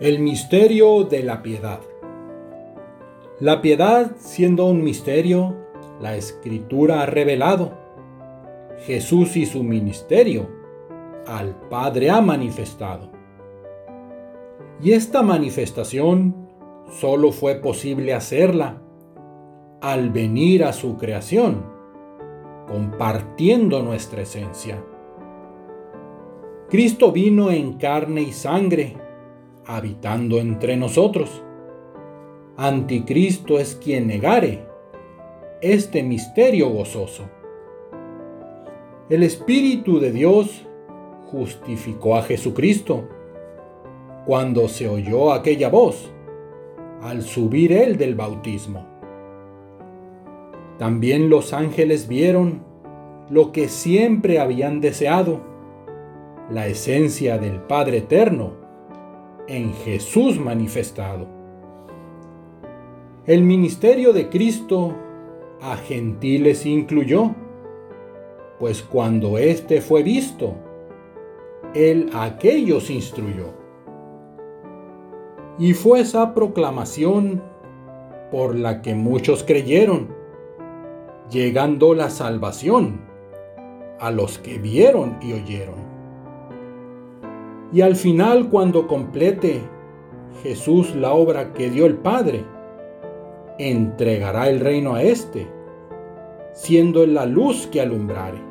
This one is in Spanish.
El misterio de la piedad. La piedad siendo un misterio, la escritura ha revelado. Jesús y su ministerio al Padre ha manifestado. Y esta manifestación solo fue posible hacerla al venir a su creación, compartiendo nuestra esencia. Cristo vino en carne y sangre habitando entre nosotros. Anticristo es quien negare este misterio gozoso. El Espíritu de Dios justificó a Jesucristo cuando se oyó aquella voz al subir él del bautismo. También los ángeles vieron lo que siempre habían deseado, la esencia del Padre Eterno en Jesús manifestado. El ministerio de Cristo a gentiles incluyó, pues cuando éste fue visto, él a aquellos instruyó. Y fue esa proclamación por la que muchos creyeron, llegando la salvación a los que vieron y oyeron. Y al final, cuando complete Jesús la obra que dio el Padre, entregará el reino a éste, siendo la luz que alumbrare.